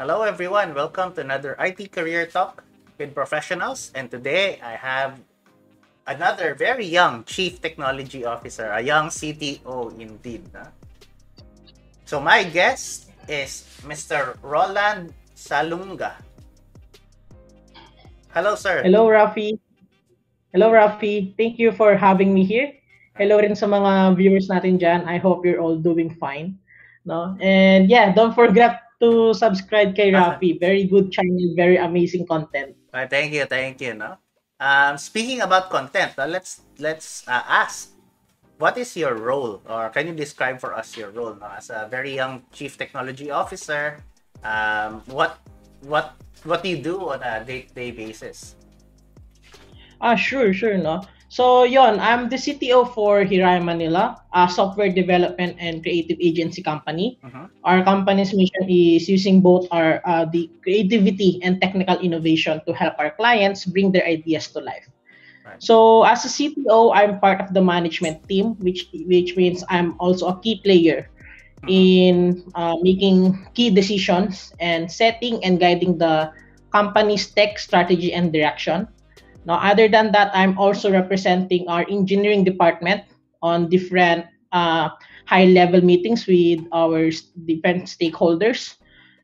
Hello, everyone. Welcome to another IT Career Talk with professionals. And today I have another very young Chief Technology Officer, a young CTO indeed. So, my guest is Mr. Roland Salunga. Hello, sir. Hello, Rafi. Hello, Rafi. Thank you for having me here. Hello rin sa mga viewers natin dyan. I hope you're all doing fine. No? And yeah, don't forget to subscribe kay Rafi. Very good channel, very amazing content. Uh, thank you, thank you. No, um, speaking about content, uh, let's let's uh, ask, what is your role, or can you describe for us your role no? as a very young chief technology officer? Um, what what what do you do on a day-to-day basis? Ah, sure, sure, no. So, yon, I'm the CTO for Hirai Manila, a software development and creative agency company. Uh-huh. Our company's mission is using both our uh, the creativity and technical innovation to help our clients bring their ideas to life. Right. So, as a CTO, I'm part of the management team, which which means I'm also a key player uh-huh. in uh, making key decisions and setting and guiding the company's tech strategy and direction. Now, other than that, I'm also representing our engineering department on different uh, high-level meetings with our different stakeholders.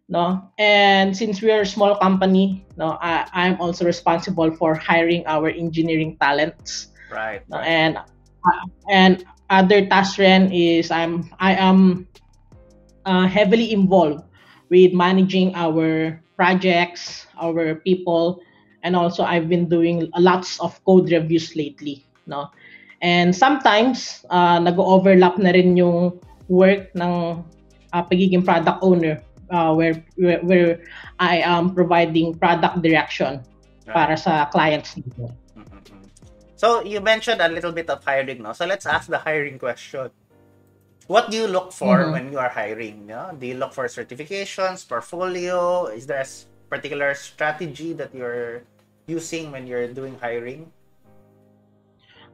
No, and since we are a small company, no, I, I'm also responsible for hiring our engineering talents. Right. No, and uh, and other task ren is I'm I am uh, heavily involved with managing our projects, our people, and also I've been doing lots of code reviews lately, no? And sometimes uh, nag-overlap na rin yung work ng uh, pagiging product owner uh, where, where where I am providing product direction para sa clients nito. Mm-hmm. So you mentioned a little bit of hiring, no? So let's ask the hiring question. What do you look for mm-hmm. when you are hiring? No? Do you look for certifications, portfolio? Is there a particular strategy that you're using when you're doing hiring?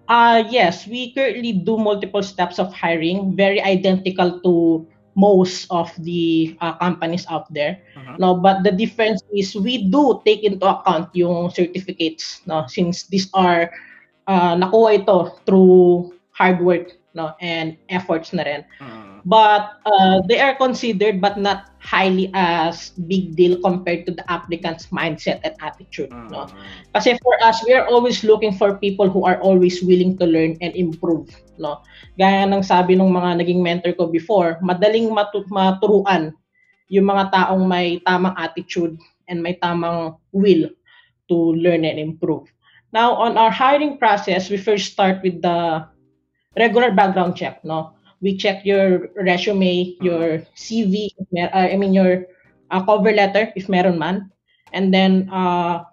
Uh, yes, we currently do multiple steps of hiring, very identical to most of the uh, companies out there. Uh-huh. No, but the difference is we do take into account yung certificates, no, since these are uh, nakuha ito through hard work, no, and efforts na rin. Uh-huh but uh, they are considered but not highly as big deal compared to the applicant's mindset and attitude no mm. kasi for us we are always looking for people who are always willing to learn and improve no gaya ng sabi ng mga naging mentor ko before madaling matu- maturuan yung mga taong may tamang attitude and may tamang will to learn and improve now on our hiring process we first start with the regular background check no we check your resume, uh-huh. your CV, uh, I mean your uh, cover letter if meron man, and then uh,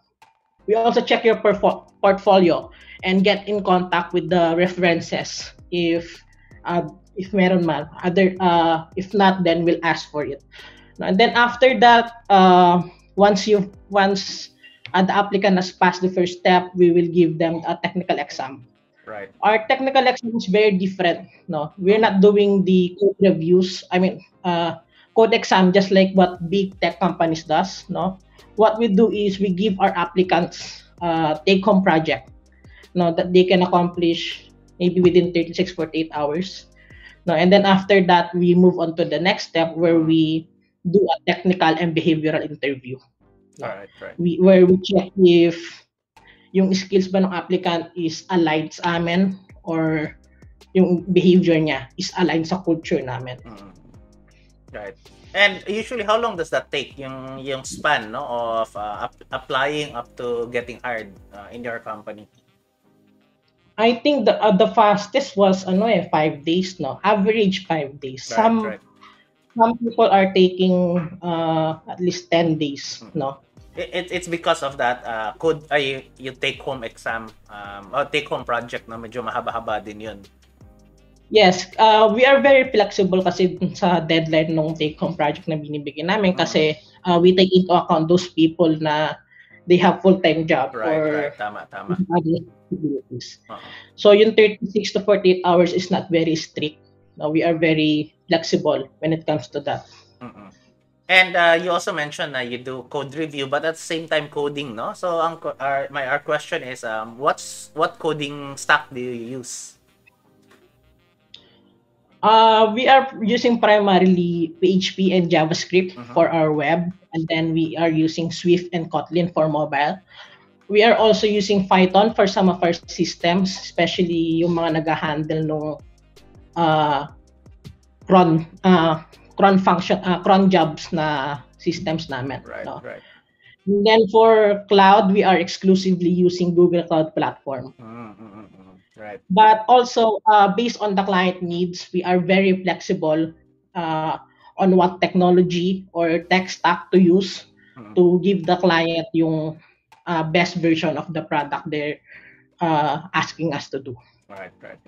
we also check your portfolio and get in contact with the references if uh, if meron man. Other uh, if not, then we'll ask for it. And then after that, uh, once you once uh, the applicant has passed the first step, we will give them a technical exam. Right. Our technical exam is very different. No, we're not doing the code reviews. I mean, uh, code exam just like what big tech companies does. No, what we do is we give our applicants uh, take-home project. No, that they can accomplish maybe within 36 48 hours. No, and then after that we move on to the next step where we do a technical and behavioral interview. All right, right. We where we check if yung skills ba ng applicant is aligned sa amin or yung behavior niya is aligned sa culture namin. Mm. Right. And usually how long does that take yung yung span no of uh, up, applying up to getting hired uh, in your company? I think the uh, the fastest was ano eh 5 days no. Average 5 days. Right, some right. some people are taking uh, at least 10 days mm. no it, it's because of that uh, code ay yung take home exam um, or take home project na medyo mahaba-haba din yun. Yes, uh, we are very flexible kasi sa deadline ng take home project na binibigyan namin mm-hmm. kasi uh, we take into account those people na they have full-time job right, or right. tama tama. Uh-huh. So yung 36 to 48 hours is not very strict. No, we are very flexible when it comes to that. Mm-mm. And uh, you also mentioned that you do code review, but at the same time coding, no? So ang our, my our question is, um, what's what coding stack do you use? Uh, we are using primarily PHP and JavaScript uh-huh. for our web, and then we are using Swift and Kotlin for mobile. We are also using Python for some of our systems, especially yung mga nag-handle ng uh, cron uh, cron function uh, cron jobs na systems namin. Right, no? right. And then for cloud, we are exclusively using Google Cloud Platform. Mm-hmm. Right. But also, uh, based on the client needs, we are very flexible uh, on what technology or tech stack to use mm-hmm. to give the client yung uh, best version of the product they're uh, asking us to do. Right, right.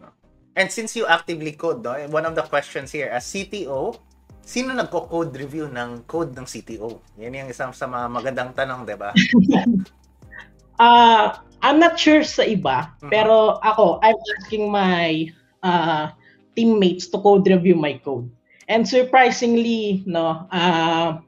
And since you actively code, no, one of the questions here, as CTO, sino nagko-code review ng code ng CTO? Yan yung isang sa mga magandang tanong, di ba? uh, I'm not sure sa iba, mm-hmm. pero ako, I'm asking my uh, teammates to code review my code. And surprisingly, no, uh,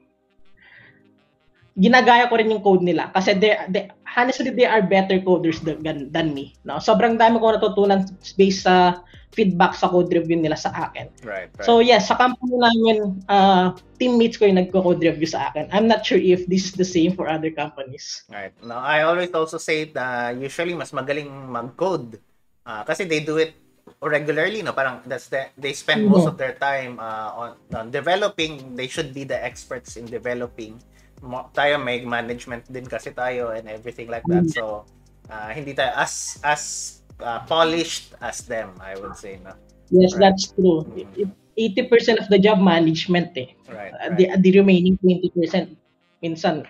ginagaya ko rin yung code nila kasi they, they honestly they are better coders than, than me no sobrang dami ko natutunan based sa feedback sa code review nila sa akin. Right, right. So yes, sa company namin, uh, teammates ko yung nagko-code review sa akin. I'm not sure if this is the same for other companies. Right. Now, I always also say that usually mas magaling mag-code uh, kasi they do it regularly, no? Parang that's the, they spend mm-hmm. most of their time uh, on, on developing. They should be the experts in developing. Tayo may management din kasi tayo and everything like that. So, uh, hindi tayo as as uh, polished as them, I would say. No? Yes, right. that's true. Mm-hmm. 80% of the job management eh. Right, right. The, the remaining 20% minsan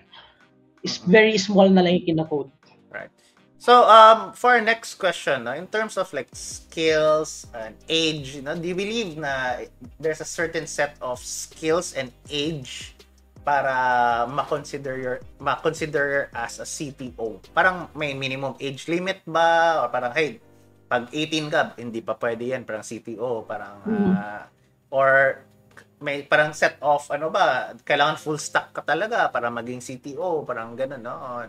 is mm-hmm. very small na lang yung kinakode. Right. So, um, for our next question, no, in terms of like skills and age, you know, do you believe na there's a certain set of skills and age para ma-consider your ma-consider as a CTO? Parang may minimum age limit ba or parang hey, pag 18 ka, hindi pa pwede yan parang CTO, parang mm-hmm. uh, or may parang set of ano ba, kailangan full stack ka talaga para maging CTO, parang ganun, no?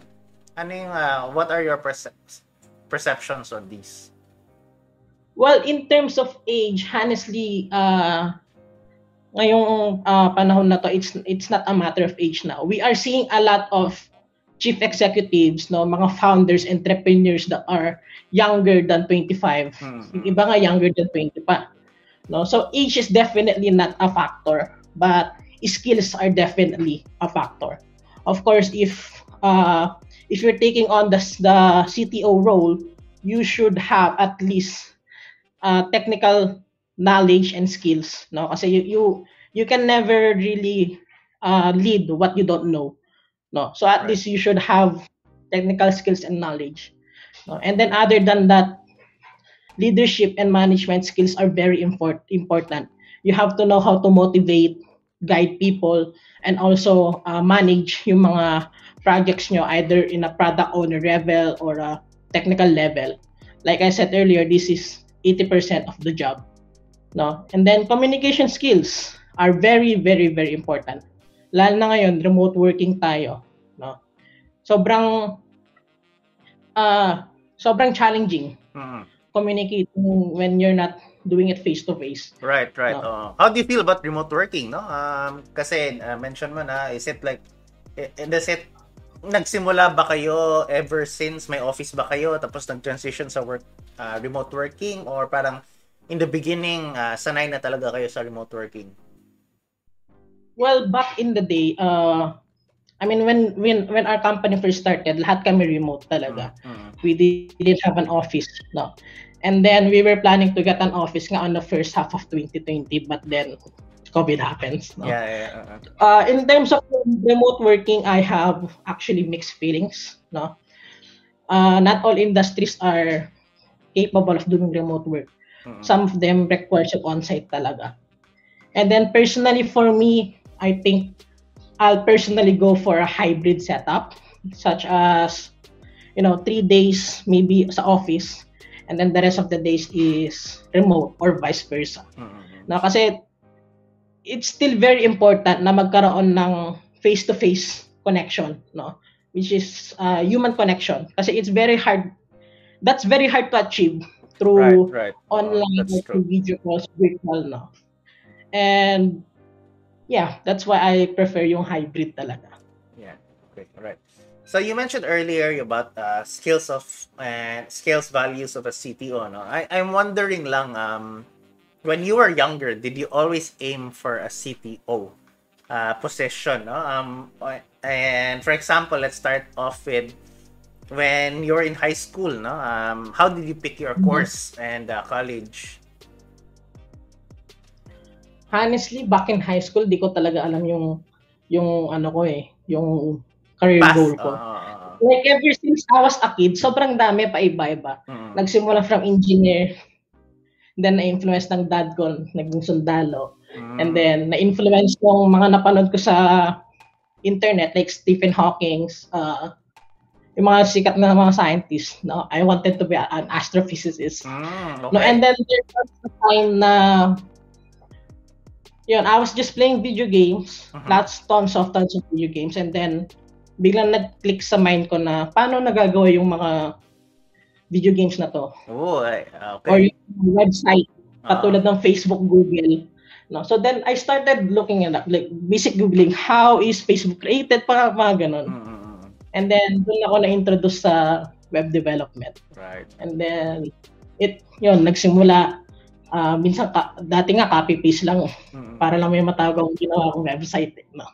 Ano yung uh, what are your perce- perceptions on these? Well, in terms of age, honestly, uh, ngayong uh, panahon na to, it's it's not a matter of age now. We are seeing a lot of chief executives, no, mga founders, entrepreneurs that are younger than 25. Mm-hmm. Yung iba nga younger than 20 pa. No? So age is definitely not a factor, but skills are definitely a factor. Of course, if uh, if you're taking on the the CTO role, you should have at least uh, technical knowledge and skills no? Kasi you you, you can never really uh, lead what you don't know no? So at right. least you should have technical skills and knowledge no? and then other than that leadership and management skills are very import, important. You have to know how to motivate guide people and also uh, manage yung mga projects nyo either in a product owner level or a technical level. Like i said earlier this is 80% of the job no? And then communication skills are very very very important. Lalo na ngayon remote working tayo, no? Sobrang uh, sobrang challenging. Mm-hmm. Communicating when you're not doing it face to face. Right, right. No? Uh, how do you feel about remote working, no? Um kasi uh, mention mo na is it like does it nagsimula ba kayo ever since may office ba kayo tapos nag-transition sa work uh, remote working or parang in the beginning, uh, sanay na talaga kayo sa remote working? Well, back in the day, uh, I mean, when when when our company first started, lahat kami remote talaga. Mm-hmm. We didn't have an office, no. And then we were planning to get an office nga on the first half of 2020, but then COVID happens. No? Yeah, yeah. Uh, in terms of remote working, I have actually mixed feelings. No, uh, not all industries are capable of doing remote work. Mm-hmm. Some of them requires you on-site talaga. And then personally for me, I think I'll personally go for a hybrid setup, such as, you know, three days maybe sa office, and then the rest of the days is remote or vice versa. Mm-hmm. Na kasi it's still very important na magkaroon ng face-to-face connection, no? Which is uh, human connection. Kasi it's very hard, that's very hard to achieve through right, right. online Oh, or through video calls, virtual, no? And yeah, that's why I prefer yung hybrid talaga. Yeah. Okay. All right. So you mentioned earlier about uh, skills of and skills values of a CTO. No, I I'm wondering lang. Um, when you were younger, did you always aim for a CTO uh, position? No. Um, and for example, let's start off with when you were in high school. No. Um, how did you pick your Mhm. course and uh, college? Honestly, back in high school, di ko talaga alam yung yung ano ko eh, yung career Path. goal ko. Uh, Like ever since I was a kid, sobrang dami pa iba-iba. mm, Nagsimula from engineer, then na-influence ng dad ko, naging sundalo. mm, And then na-influence ng mga napanood ko sa internet like Stephen Hawking, uh, yung mga sikat na mga scientists, no? I wanted to be an astrophysicist. mm, No, okay. and then there was a time na yun, I was just playing video games, Mhm. lots, tons of tons of video games, and then biglang nag-click sa mind ko na paano nagagawa yung mga video games na to Oh, ay, or okay. yung website Ah, katulad ng Facebook, Google. No, so then I started looking at that, like basic googling how is Facebook created para mga ganun. mm, mm, mm, And then doon ako na-introduce sa web development. right. And then, it, yun, nagsimula, ah, minsan, ka, dati nga copy paste lang, Mm, para lang may matawag akong ginawa akong website. Eh, no?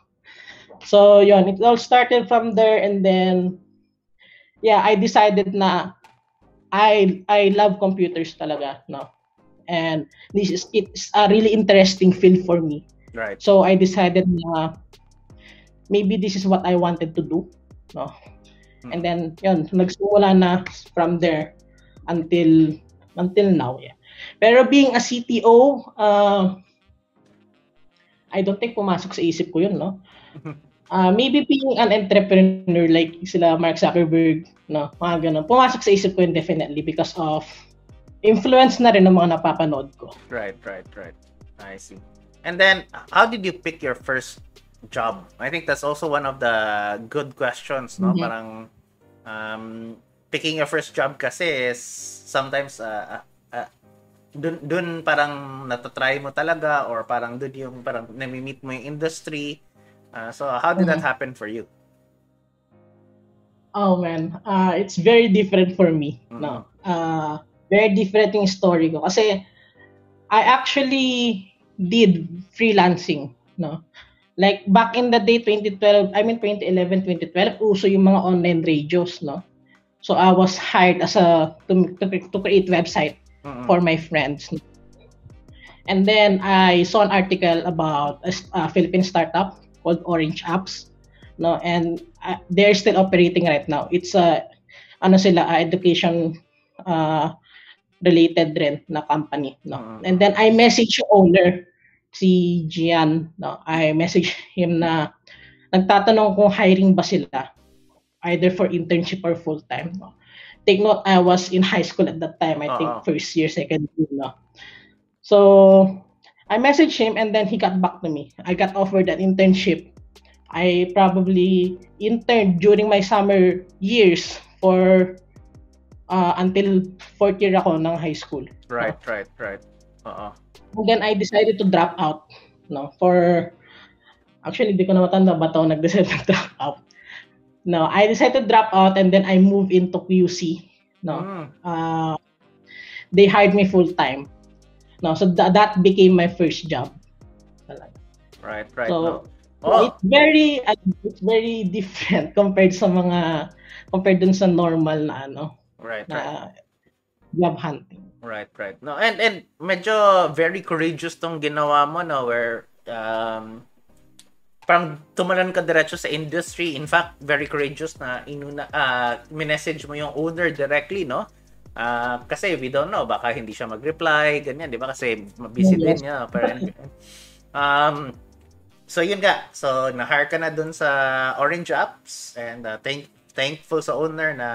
So, yun, it all started from there and then, yeah, I decided na I I love computers talaga, no? And this is, it's a really interesting field for me. right. So, I decided na maybe this is what I wanted to do, no? And then, yun, nagsimula na from there until until now, yeah. Pero being a CTO, uh, I don't think pumasok sa isip ko yun, no? Uh, maybe being an entrepreneur like sila Mark Zuckerberg, no? Mga ganun. Pumasok sa isip ko yun definitely because of influence na rin ng mga napapanood ko. Right, right, right. I see. And then, how did you pick your first job? I think that's also one of the good questions, no? Mhm. Parang, um, picking your first job kasi is sometimes, uh, uh, uh, dun, dun parang natatry mo talaga or parang dun yung parang nami-meet mo yung industry. Uh, so, how did that Mhm. happen for you? Oh man, uh, it's very different for me. No, uh, very different yung story ko kasi I actually did freelancing. No, like back in the day 2012, I mean 2011, 2012, uso yung mga online radios. No, so I was hired as a to, to, to create website Mm-mm. for my friends. And then I saw an article about a, a Philippine startup called Orange Apps. No, and uh, they're still operating right now. It's a ano sila uh, education uh, related rin na company, no. Mhm. And then I message yung owner si Gian, no. I message him na nagtatanong kung hiring ba sila either for internship or full time, no. Take note, I was in high school at that time. I Oo. think first year, second year, no. So, I messaged him and then he got back to me. I got offered an internship. I probably interned during my summer years for uh, until fourth year ako ng high school. Right, right, right. Uh-uh. And then I decided to drop out. No, for actually di ko na matanda ba to nag-decide na drop out. No, I decided to drop out and then I moved into QC. No, Mm, uh, they hired me full time. No, so tha- that became my first job. Right, right. So, no. Oh, It's very it's very different compared sa mga compared dun sa normal na ano right, right. na job hunting. Right, right. No, and and medyo very courageous tong ginawa mo no where um parang tumalan ka diretso sa industry. In fact, very courageous na inuna uh, minessage mo yung owner directly, no? Ah, kasi we don't know, baka hindi siya mag-reply, ganyan, di ba? Kasi busy Yes. din niya. Pero, um, so yun nga. So, na-hire ka na dun sa Orange Apps and uh, thank thankful sa owner na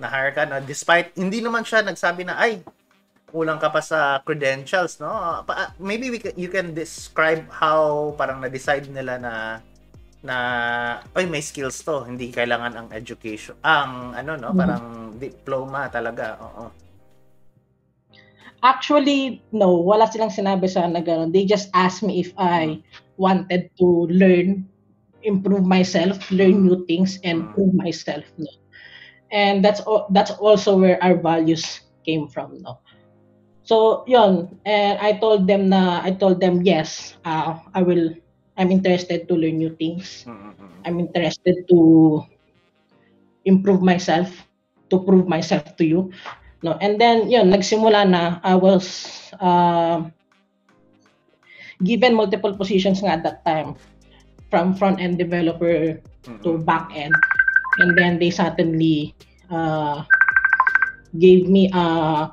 na-hire ka na despite hindi naman siya nagsabi na ay kulang ka pa sa credentials, no? Pa, maybe we can, you can describe how parang na-decide nila na na oy may skills to hindi kailangan ang education ang ano no mm-hmm. parang diploma talaga oo actually no wala silang sinabi sa na ganun they just asked me if I mm-hmm. wanted to learn improve myself learn new things and mm-hmm. prove myself no and that's that's also where our values came from no so yon and I told them na I told them yes uh, I will I'm interested to learn new things. Mm-hmm. I'm interested to improve myself, to prove myself to you. No, and then yun, nagsimula na I was uh, given multiple positions nga at that time from front end developer mm-hmm. to back end. And then they suddenly uh, gave me a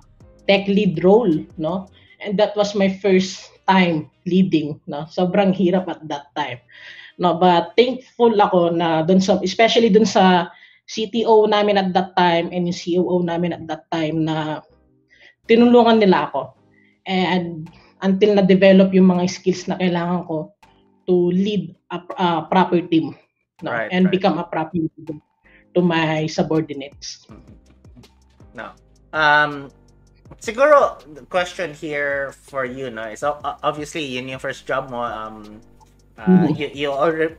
tech lead role, no? And that was my first time leading, no? Sobrang hirap at that time. No, but thankful ako na doon sa especially doon sa CTO namin at that time and yung COO namin at that time na tinulungan nila ako. And until na-develop yung mga skills na kailangan ko to lead a, a proper team no? right, and right. become a proper leader to my subordinates. No. Um, siguro question here for you no is obviously yun yung first job mo um uh, mm-hmm. you, you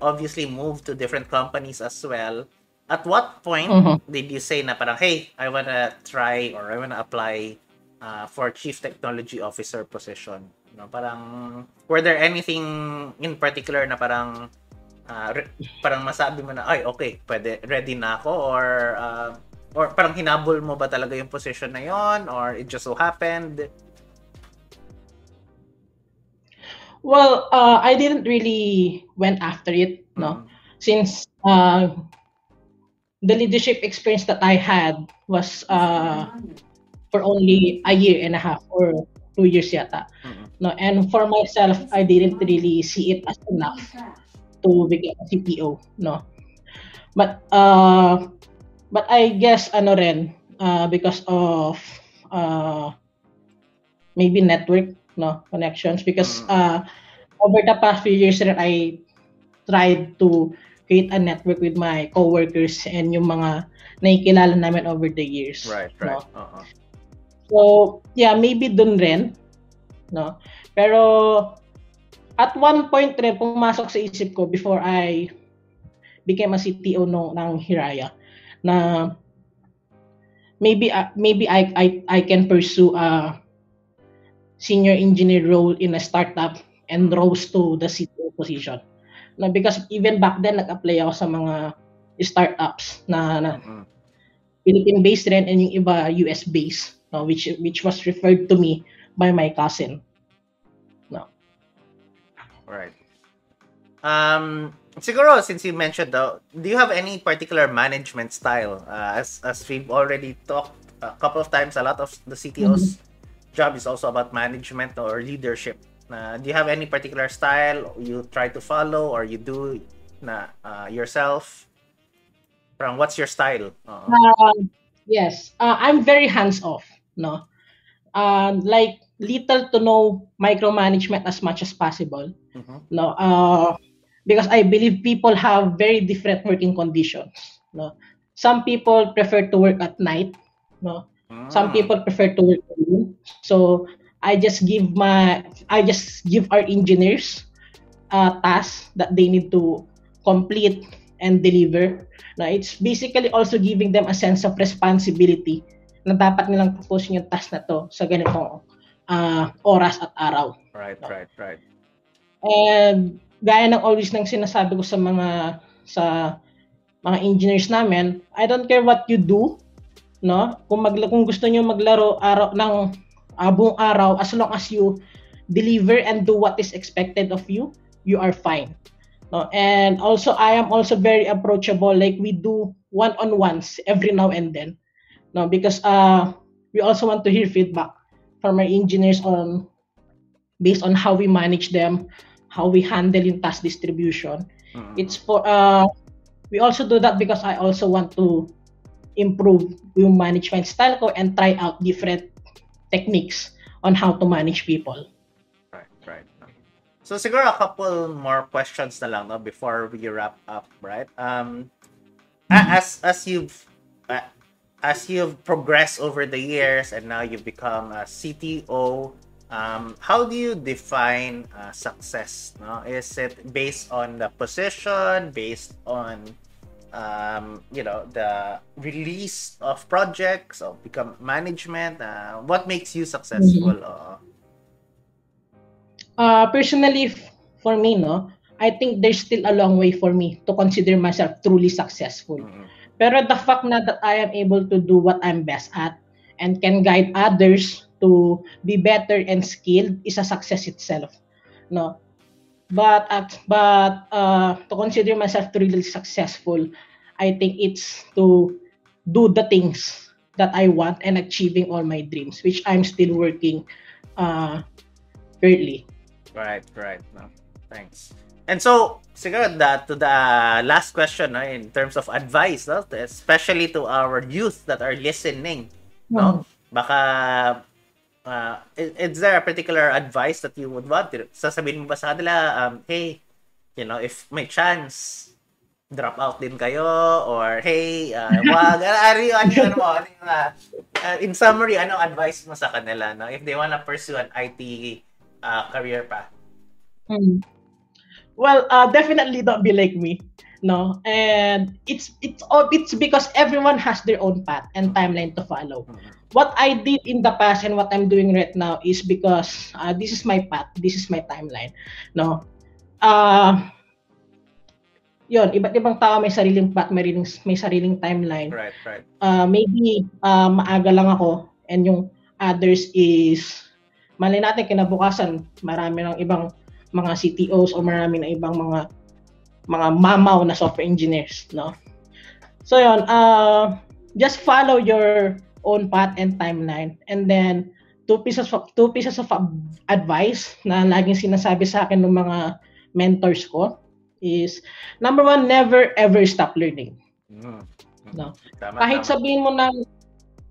obviously moved to different companies as well at what point mm-hmm. did you say na parang hey I wanna try or I wanna apply uh, for chief technology officer position no parang were there anything in particular na parang uh, re- parang masabi mo na ay okay pwede ready na ako or uh, Or parang hinabol mo ba talaga yung position na yon or it just so happened? Well, uh, I didn't really went after it, no. Mm. Since uh, the leadership experience that I had was uh, for only a year and a half or two years yata. Mm-hmm. No, and for myself, I didn't really see it as enough to become a CPO, no. But uh, But I guess ano rin uh, because of uh, maybe network no connections because mm. uh, over the past few years rin I tried to create a network with my coworkers and yung mga nakikilala namin over the years. Right, right. No? Uh-huh. So, yeah, maybe dun rin. No? Pero, at one point rin, pumasok sa isip ko before I became a CTO no, ng Hiraya na maybe uh, maybe I, I I can pursue a senior engineer role in a startup and rose to the CTO position. Na because even back then nag-apply ako sa mga startups na, na mm-hmm. Philippine based rin and yung iba US based no which which was referred to me by my cousin. Right. Um Siguro, since you mentioned though, do you have any particular management style? Uh, as as we've already talked a couple of times, a lot of the CTO's mm-hmm. job is also about management or leadership. Uh, do you have any particular style you try to follow or you do na uh, yourself? From what's your style? Uh, um, yes, uh, I'm very hands off. No, um, like little to no micromanagement as much as possible. Mm-hmm. No, uh, because I believe people have very different working conditions. No, some people prefer to work at night. No, mm. some people prefer to work alone. So I just give my I just give our engineers uh, tasks that they need to complete and deliver. No, it's basically also giving them a sense of responsibility na dapat nilang tapusin yung task na to sa ganitong uh, oras at araw. Right, no? right, right. And gaya ng always nang sinasabi ko sa mga sa mga engineers namin, I don't care what you do, no? Kung mag kung gusto niyo maglaro araw ng uh, araw as long as you deliver and do what is expected of you, you are fine. No? And also I am also very approachable like we do one-on-ones every now and then. No, because uh we also want to hear feedback from our engineers on based on how we manage them, how we handle in task distribution. Mm-hmm. It's for uh we also do that because I also want to improve yung management style ko and try out different techniques on how to manage people. Right, right. So siguro a couple more questions na lang no before we wrap up, right? Um mm-hmm. as as you've uh, as you've progressed over the years and now you've become a CTO, um, how do you define uh, success? No, is it based on the position, based on um, you know the release of projects or become management? Uh, what makes you successful? Mm-hmm. Uh, personally, for me, no, I think there's still a long way for me to consider myself truly successful. Mm-hmm. Pero the fact na that I am able to do what I'm best at and can guide others to be better and skilled is a success itself. No, but at but uh, to consider myself truly successful, I think it's to do the things that I want and achieving all my dreams, which I'm still working uh, currently. Right, right. No, thanks. And so, siguro that to the last question no, in terms of advice, no, especially to our youth that are listening, no, mm-hmm. baka uh, is, there a particular advice that you would want? Sasabihin mo ba sa kanila, um, hey, you know, if may chance, drop out din kayo or hey uh, wag ano ano ano mo ano yung, uh, uh, in summary ano advice mo sa kanila no if they wanna pursue an IT uh, career pa hmm. well uh, definitely don't be like me no and it's it's all it's because everyone has their own path and timeline to follow mm-hmm. what i did in the past and what i'm doing right now is because uh, this is my path this is my timeline no uh yon iba't ibang tao may sariling path, may sariling, may sariling timeline. Right, right. Uh, maybe uh, maaga lang ako and yung others is malay natin kinabukasan marami ng ibang mga CTOs o marami ng ibang mga mga mamaw na software engineers, no? So yon, uh, just follow your own path and timeline and then two pieces of two pieces of advice na laging sinasabi sa akin ng mga mentors ko is number one, never ever stop learning. Mm. No. Tama, Kahit tama. sabihin mo na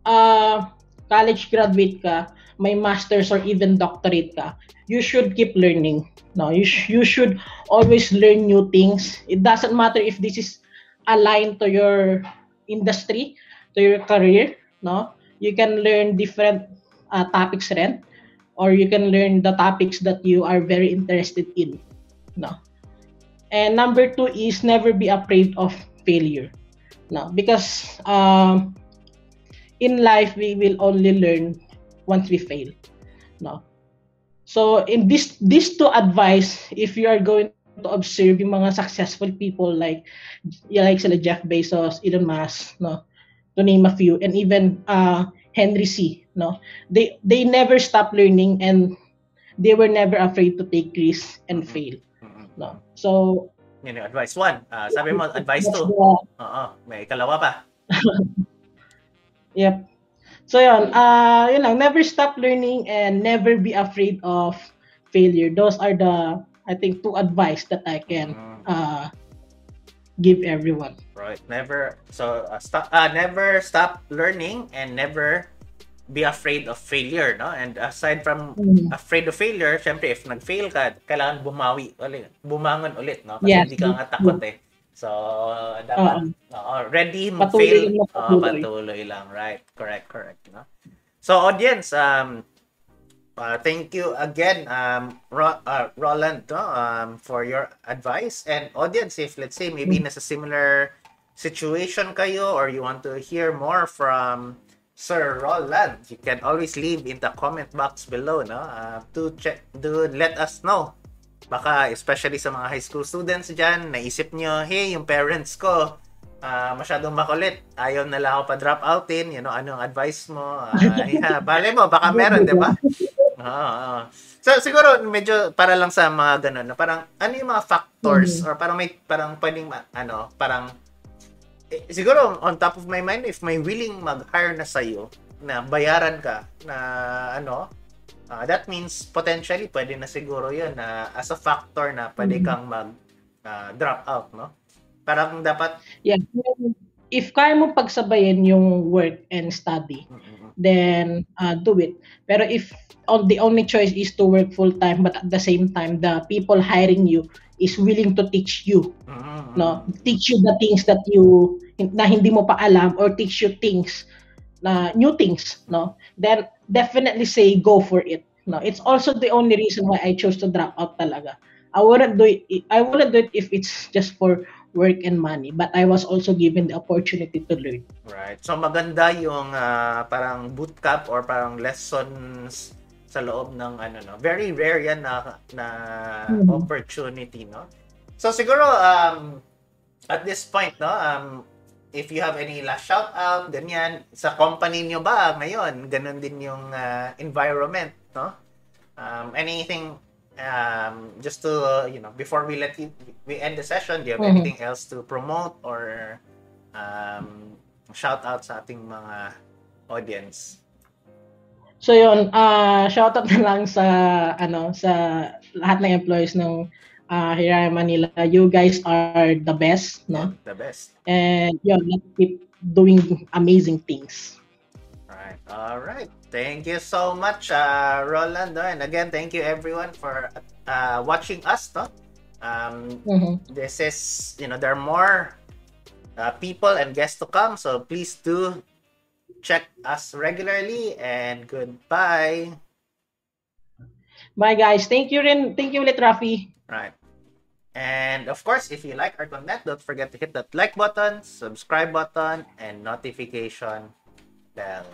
uh, college graduate ka, may masters or even doctorate ka, you should keep learning. No, you sh- you should always learn new things. It doesn't matter if this is aligned to your industry, to your career, no? You can learn different uh, topics rin or you can learn the topics that you are very interested in, no? And number two is never be afraid of failure. No, because um, in life we will only learn once we fail. No. So in this these two advice, if you are going to observe yung mga successful people like like sila Jeff Bezos, Elon Musk, no, to name a few, and even uh, Henry C. No, they they never stop learning and they were never afraid to take risks and fail. No. So, yun yung advice one. Uh, sabi mo, advice two. Oo, may ikalawa pa. yep. So yun, uh, yun lang, never stop learning and never be afraid of failure. Those are the, I think, two advice that I can uh, give everyone. Right. Never, so, uh, stop, uh, never stop learning and never be afraid of failure, no? And aside from mm. afraid of failure, syempre if nag-fail ka, kailangan bumawi ulit, bumangon ulit, no? Kasi yes. hindi ka nga takot eh. So, dapat uh, uh, ready mag-fail, patuloy, uh, patuloy lang, right? Correct, correct, no? So, audience, um, uh, thank you again, um, Ro- uh, Roland, no? um, for your advice. And audience, if let's say maybe nasa similar situation kayo or you want to hear more from Sir Roland, you can always leave in the comment box below, no? Uh, to check, to let us know. Baka, especially sa mga high school students dyan, naisip nyo, hey, yung parents ko, uh, masyadong makulit. Ayaw na lang ako pa-drop outin. You know, anong advice mo? Uh, yeah, bale mo, baka meron, di ba? Oo. Uh, so, siguro, medyo para lang sa mga ganun, no? parang, ano yung mga factors, mm-hmm. or parang may, parang pwedeng, ano, parang, eh, siguro on top of my mind if may willing mag-hire na sa iyo na bayaran ka na ano uh, that means potentially pwede na siguro 'yun na as a factor na pwede mm-hmm. kang mag uh, drop out no parang dapat yeah if kaya mo pagsabayin yung work and study, Mm-mm. then uh, do it. Pero if on the only choice is to work full time but at the same time the people hiring you is willing to teach you, Mm-mm. no? Teach you the things that you na hindi mo pa alam or teach you things na new things, no? Then definitely say go for it. No, it's also the only reason why I chose to drop out talaga. I wouldn't do it. I wouldn't do it if it's just for work and money, but I was also given the opportunity to learn. Right. So maganda yung ah, parang bootcamp or parang lessons sa loob ng ano no. Very rare yan na na Mhm. opportunity, no. So siguro um at this point, no, um if you have any last shout out, ganyan, sa company nyo ba ngayon, ganun din yung ah, environment, no? Um, anything um, just to, uh, you know, before we let you, we end the session, do you have Mhm. anything else to promote or um, shout out sa ating mga audience? So yun, uh, shoutout na lang sa ano sa lahat ng employees ng uh, in Manila. You guys are the best, no? The best. And yun, let's keep doing amazing things. Right. All right. Thank you so much, uh, Roland. And again, thank you everyone for uh, watching us. No? Um, Mhm. this is, you know, there are more uh, people and guests to come. So please do check us regularly. And goodbye. Bye guys. Thank you rin. Thank you ulit, Rafi. Right. And of course, if you like our content, don't forget to hit that like button, subscribe button, and notification bell.